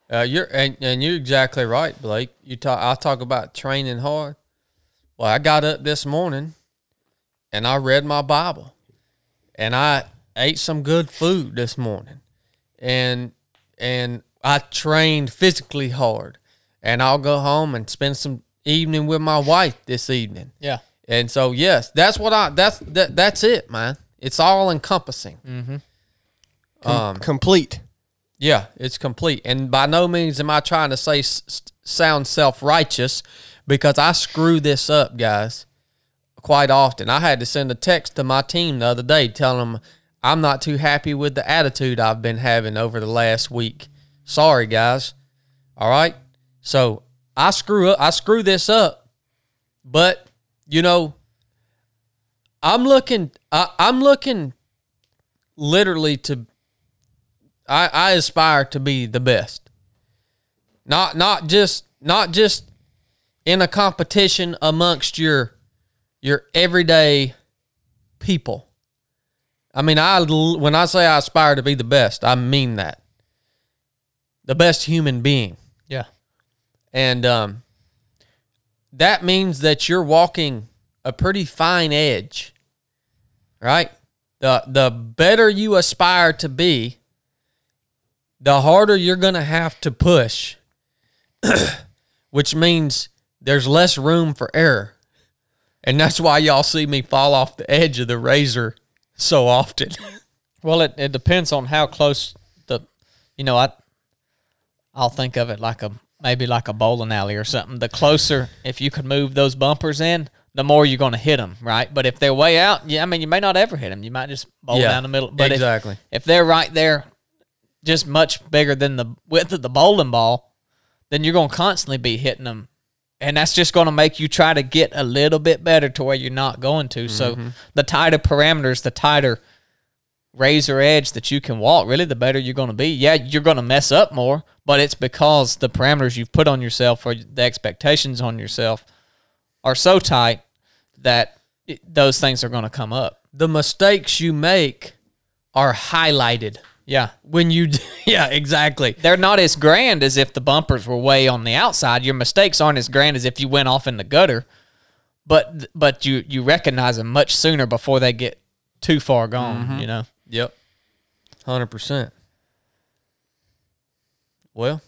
Uh, you're and, and you're exactly right, Blake. You talk. I talk about training hard. Well, I got up this morning, and I read my Bible, and I ate some good food this morning, and and I trained physically hard, and I'll go home and spend some evening with my wife this evening. yeah And so yes, that's what I that's that that's it, man. It's all encompassing. Mm-hmm. Um, complete. yeah, it's complete. And by no means am I trying to say s- s- sound self righteous because I screw this up, guys, quite often. I had to send a text to my team the other day telling them I'm not too happy with the attitude I've been having over the last week. Sorry, guys. All right. So I screw up. I screw this up, but you know, I'm looking. I, I'm looking literally to I, I aspire to be the best. Not not just not just in a competition amongst your your everyday people. I mean, I when I say I aspire to be the best, I mean that. The best human being. yeah And um, that means that you're walking a pretty fine edge, right? The the better you aspire to be, the harder you're gonna have to push, which means there's less room for error, and that's why y'all see me fall off the edge of the razor so often. Well, it, it depends on how close the, you know, I, I'll think of it like a maybe like a bowling alley or something. The closer, if you could move those bumpers in, the more you're going to hit them, right? But if they're way out, yeah, I mean, you may not ever hit them. You might just bowl Yeah, down the middle. But exactly. if, they're right there, just much bigger than the width of the bowling ball, then you're going to constantly be hitting them and that's just going to make you try to get a little bit better to where you're not going to. So mm-hmm. the tighter parameters, the tighter razor edge that you can walk, really, the better you're going to be. Yeah, you're going to mess up more, but it's because the parameters you've put on yourself or the expectations on yourself are so tight that it, those things are going to come up. The mistakes you make are highlighted Yeah. when you. yeah, exactly. They're not as grand as if the bumpers were way on the outside. Your mistakes aren't as grand as if you went off in the gutter, but but you you recognize them much sooner before they get too far gone. Mm-hmm. You know. Yep. Hundred percent. Well,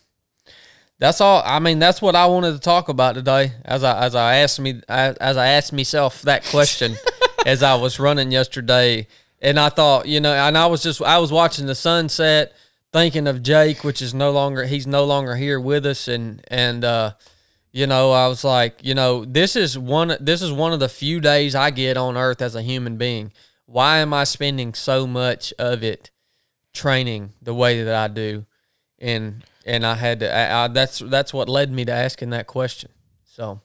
that's all. I mean, that's what I wanted to talk about today. As I as I asked me as, as I asked myself that question as I was running yesterday, and I thought, you know, and I was just I was watching the sunset, thinking of Jake, which is no longer he's no longer here with us, and and uh, you know, I was like, you know, this is one this is one of the few days I get on earth as a human being. Why am I spending so much of it training the way that I do? And and I had to I, I, that's that's what led me to asking that question. So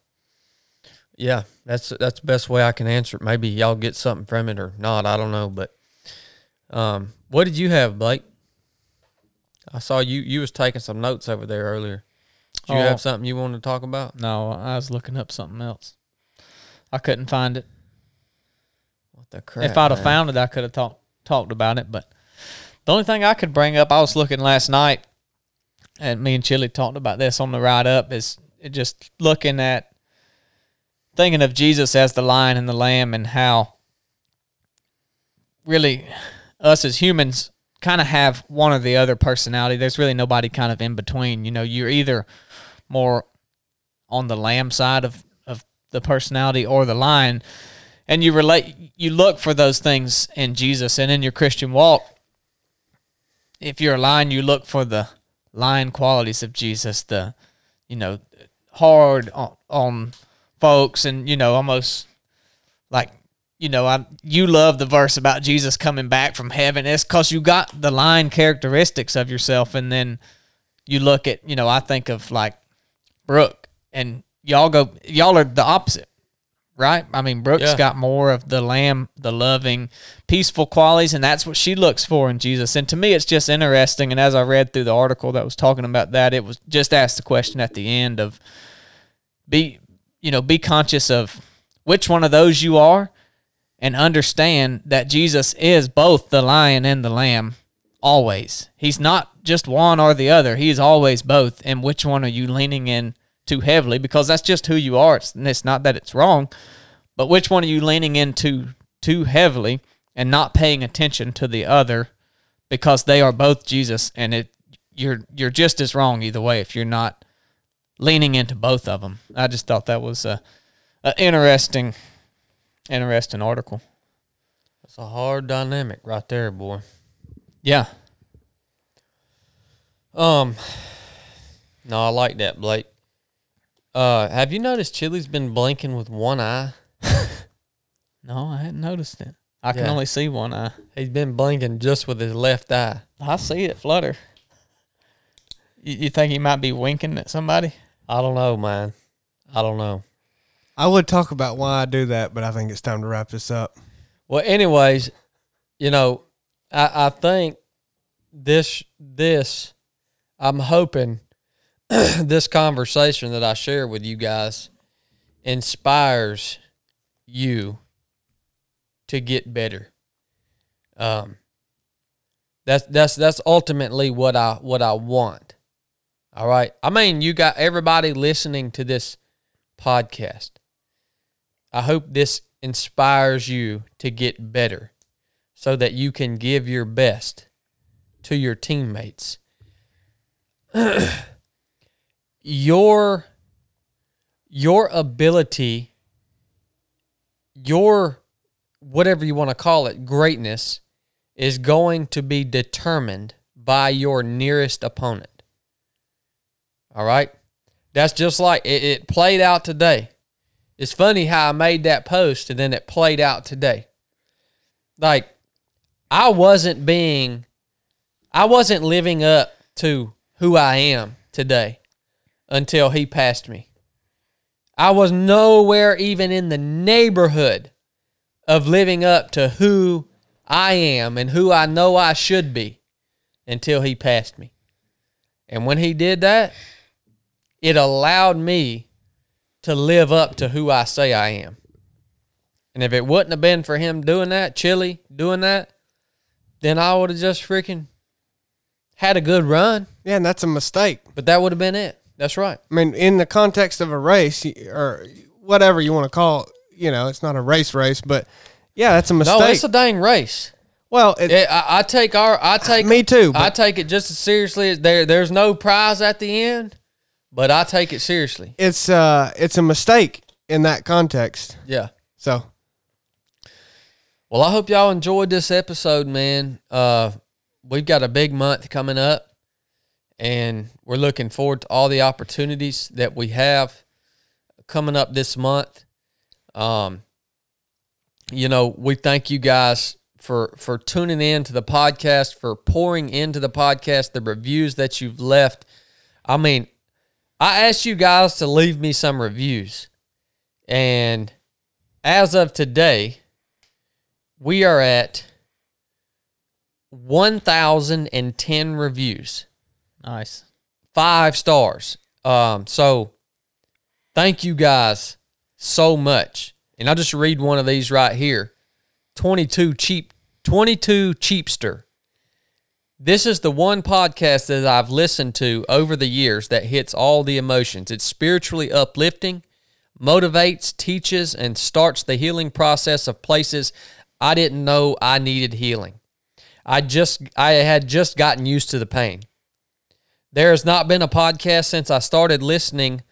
yeah, that's that's the best way I can answer it. Maybe y'all get something from it or not, I don't know, but um what did you have, Blake? I saw you you was taking some notes over there earlier. Did you Oh. have something you wanted to talk about? No, I was looking up something else. I couldn't find it. The crap? if I'd have man? found it, I could have talked talked about it. But the only thing I could bring up, I was looking last night, and me and Chili talked about this on the ride up. Is just looking at thinking of Jesus as the lion and the lamb, and how really us as humans kind of have one or the other personality. There's really nobody kind of in between. You know, you're either more on the lamb side of, of the personality or the lion and you relate you look for those things in Jesus and in your Christian walk. If you're a lion you look for the lion qualities of Jesus the you know hard on, on folks and you know almost like you know I you love the verse about Jesus coming back from heaven. It's cuz you got the lion characteristics of yourself. And then you look at you know I think of like Brooke and y'all go y'all are the opposite right? I mean, Brooke's Yeah. got more of the lamb, the loving, peaceful qualities, and that's what she looks for in Jesus. And to me, it's just interesting. And as I read through the article that was talking about that, it was just asked the question at the end of be, you know, be conscious of which one of those you are, and understand that Jesus is both the lion and the lamb. Always, he's not just one or the other. he's always both. And which one are you leaning in too heavily? Because that's just who you are. It's, it's not that it's wrong, but which one are you leaning into too heavily and not paying attention to the other because they are both Jesus and it you're you're just as wrong either way if you're not leaning into both of them. I just thought that was a, a interesting interesting article. That's a hard dynamic right there, boy. Yeah. Um, no, I like that, Blake. Uh, have you noticed Chili's been blinking with one eye? No, I hadn't noticed it. I can Yeah. only see one eye. He's been blinking just with his left eye. I see it flutter. You, you think he might be winking at somebody? I don't know, man. I don't know. I would talk about why I do that, but I think it's time to wrap this up. Well, anyways, you know, I, I think this this I'm hoping this conversation that I share with you guys inspires you to get better. Um that's that's that's ultimately what I what I want. All right. I mean, you got everybody listening to this podcast. I hope this inspires you to get better so that you can give your best to your teammates. your your ability your whatever you want to call it greatness is going to be determined by your nearest opponent. All right? That's just like it, it played out today. It's funny how I made that post and then it played out today. Like I wasn't being I wasn't living up to who I am today until he passed me. I was nowhere even in the neighborhood of living up to who I am and who I know I should be until he passed me. And when he did that, it allowed me to live up to who I say I am. And if it wouldn't have been for him doing that, Chili doing that, then I would have just freaking had a good run. Yeah, and that's a mistake. But that would have been it. That's right. I mean, in the context of a race or whatever you want to call it, you know, it's not a race race, but yeah, that's a mistake. No, it's a dang race. well, it, It, I, I take our, I take Me too, I take it just as seriously there. There's no prize at the end, but I take it seriously. it's uh, it's a mistake in that context. Yeah. So Well, I hope y'all enjoyed this episode, man. Uh, we've got a big month coming up, and we're looking forward to all the opportunities that we have coming up this month. Um, you know, we thank you guys for for tuning in to the podcast, for pouring into the podcast, the reviews that you've left. I mean, I asked you guys to leave me some reviews, and as of today we are at 1010 reviews Nice. five stars. Um so thank you guys so much. And i'll just read one of these right here. 22 cheap 22 cheapster. This is the one podcast that i've listened to over the years that hits all the emotions. It's spiritually uplifting motivates teaches and starts the healing process of places i didn't know i needed healing. I just i had just gotten used to the pain there has not been a podcast since I started listening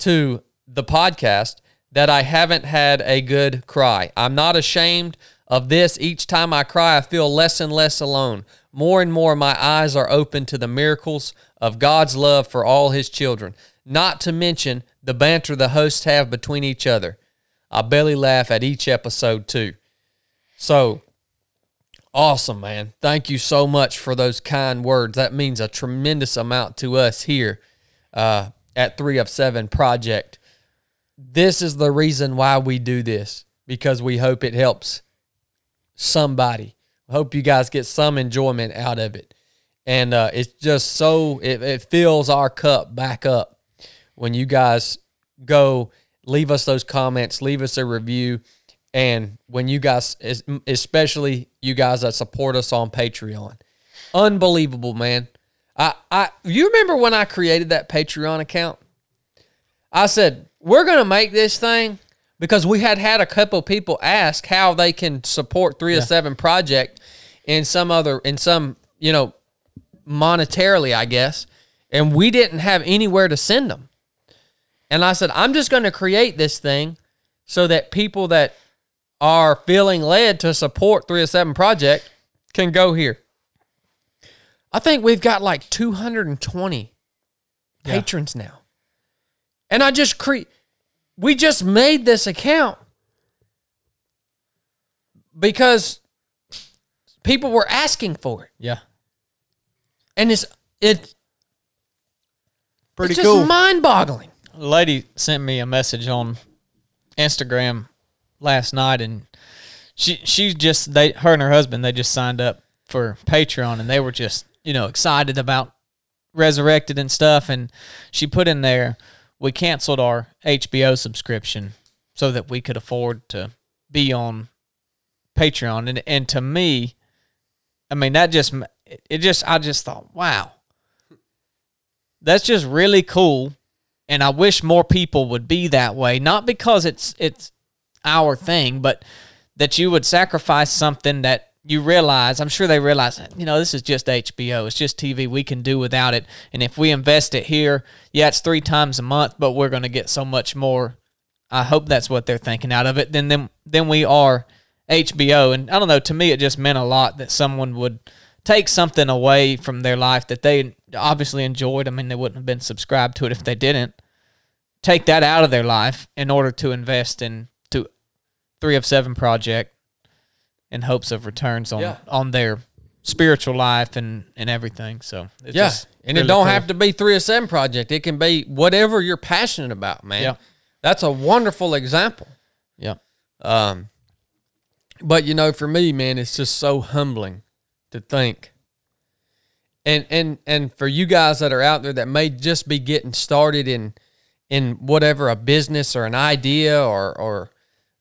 to the podcast that I haven't had a good cry. I'm not ashamed of this. Each time I cry, I feel less and less alone. More and more, my eyes are open to the miracles of God's love for all his children, not to mention the banter the hosts have between each other. I belly laugh at each episode, too. So, Awesome, man. Thank you so much for those kind words. That means a tremendous amount to us here uh, at Three of Seven Project. This is the reason why we do this because we hope it helps somebody. Hope you guys get some enjoyment out of it. And uh, it's just so, it, it fills our cup back up when you guys go leave us those comments, leave us a review. And when you guys, especially you guys that support us on Patreon, unbelievable, man. I, I, you remember when I created that Patreon account? I said we're gonna make this thing because we had had a couple people ask how they can support three of seven project in some other in some you know monetarily, I guess, and we didn't have anywhere to send them. And I said I'm just gonna create this thing so that people that are feeling led to support 307 Project can go here. I think we've got like 220 patrons now. And I just cre we just made this account because people were asking for it. Yeah. And it's it pretty it's just cool. mind-boggling. A lady sent me a message on Instagram last night, and she she just they her and her husband they just signed up for Patreon, and they were just you know excited about resurrected and stuff, and she put in there we canceled our HBO subscription so that we could afford to be on Patreon, and and to me, I mean that just it just I just thought wow. That's just really cool and I wish more people would be that way. Not because it's it's our thing, but that you would sacrifice something that you realize. I'm sure they realize, you know, this is just HBO. It's just TV. We can do without it. And if we invest it here, yeah, it's three times a month, but we're going to get so much more. I hope that's what they're thinking out of it. Then then then we are HBO. And I don't know. To me, it just meant a lot that someone would take something away from their life that they obviously enjoyed. I mean, they wouldn't have been subscribed to it if they didn't. Take that out of their life in order to invest in three of seven project in hopes of returns on Yeah. on their spiritual life and and everything. So it's Yeah. And it don't cool. have to be Three of Seven project. It can be whatever you're passionate about, man. Yeah. That's a wonderful example. Yeah. Um, but you know, for me, man, it's just so humbling to think. And and and for you guys that are out there that may just be getting started in in whatever a business or an idea or or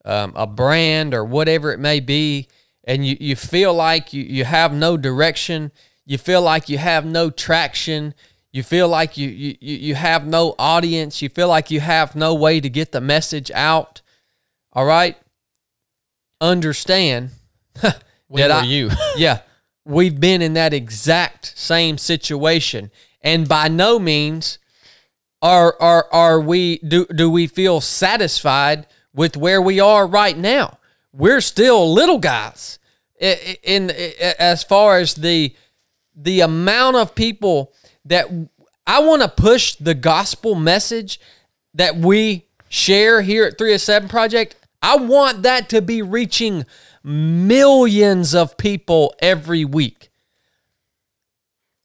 um, a brand or whatever it may be, and you, you feel like you, you have no direction, you feel like you have no traction, you feel like you, you you have no audience, you feel like you have no way to get the message out. All right, understand that I- you. yeah, we've been in that exact same situation, and by no means are are are we do do we feel satisfied with where we are right now. We're still little guys I- I- in, as far as the the amount of people that I want to push the gospel message that we share here at 307 Project. I want that to be reaching millions of people every week.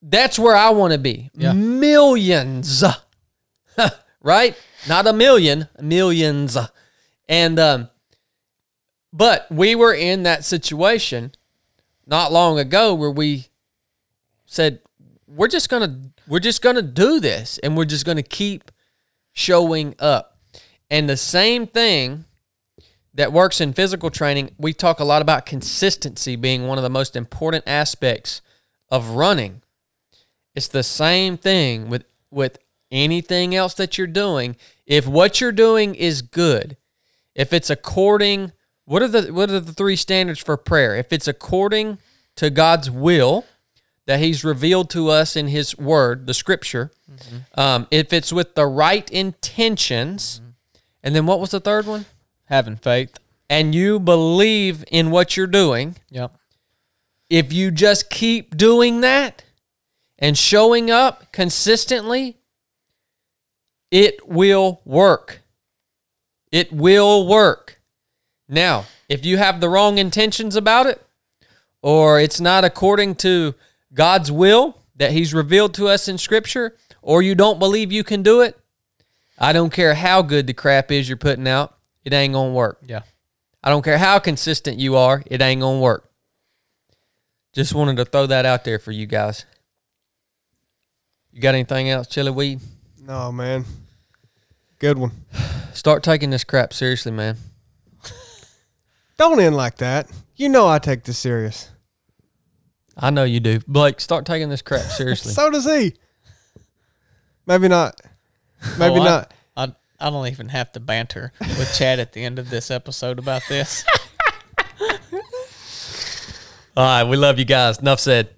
That's where I want to be. Yeah. Millions. right? Not a million, millions. And um but we were in that situation not long ago where we said we're just to we're just to do this and we're just to keep showing up. And the same thing that works in physical training, we talk a lot about consistency being one of the most important aspects of running. It's the same thing with with anything else that you're doing. If what you're doing is good, if it's according what are the what are the three standards for prayer? If it's according to God's will that He's revealed to us in His Word, the Scripture, um, if it's with the right intentions, and then what was the third one? Having faith. And you believe in what you're doing, Yep. if you just keep doing that and showing up consistently, it will work. It will work. Now, if you have the wrong intentions about it, or it's not according to God's will that He's revealed to us in Scripture, or you don't believe you can do it, I don't care how good the crap is you're putting out, it ain't gonna work. Yeah. I don't care how consistent you are, it ain't gonna work. Just wanted to throw that out there for you guys. You got anything else, Chili Weed? No, man. Good one. Start taking this crap seriously, man. Don't end like that. You know I take this serious. I know you do. Blake, start taking this crap seriously. So does he. Maybe not. Maybe Oh, I- not. I, I don't even have to banter with Chad at the end of this episode about this. All right, we love you guys. Enough said.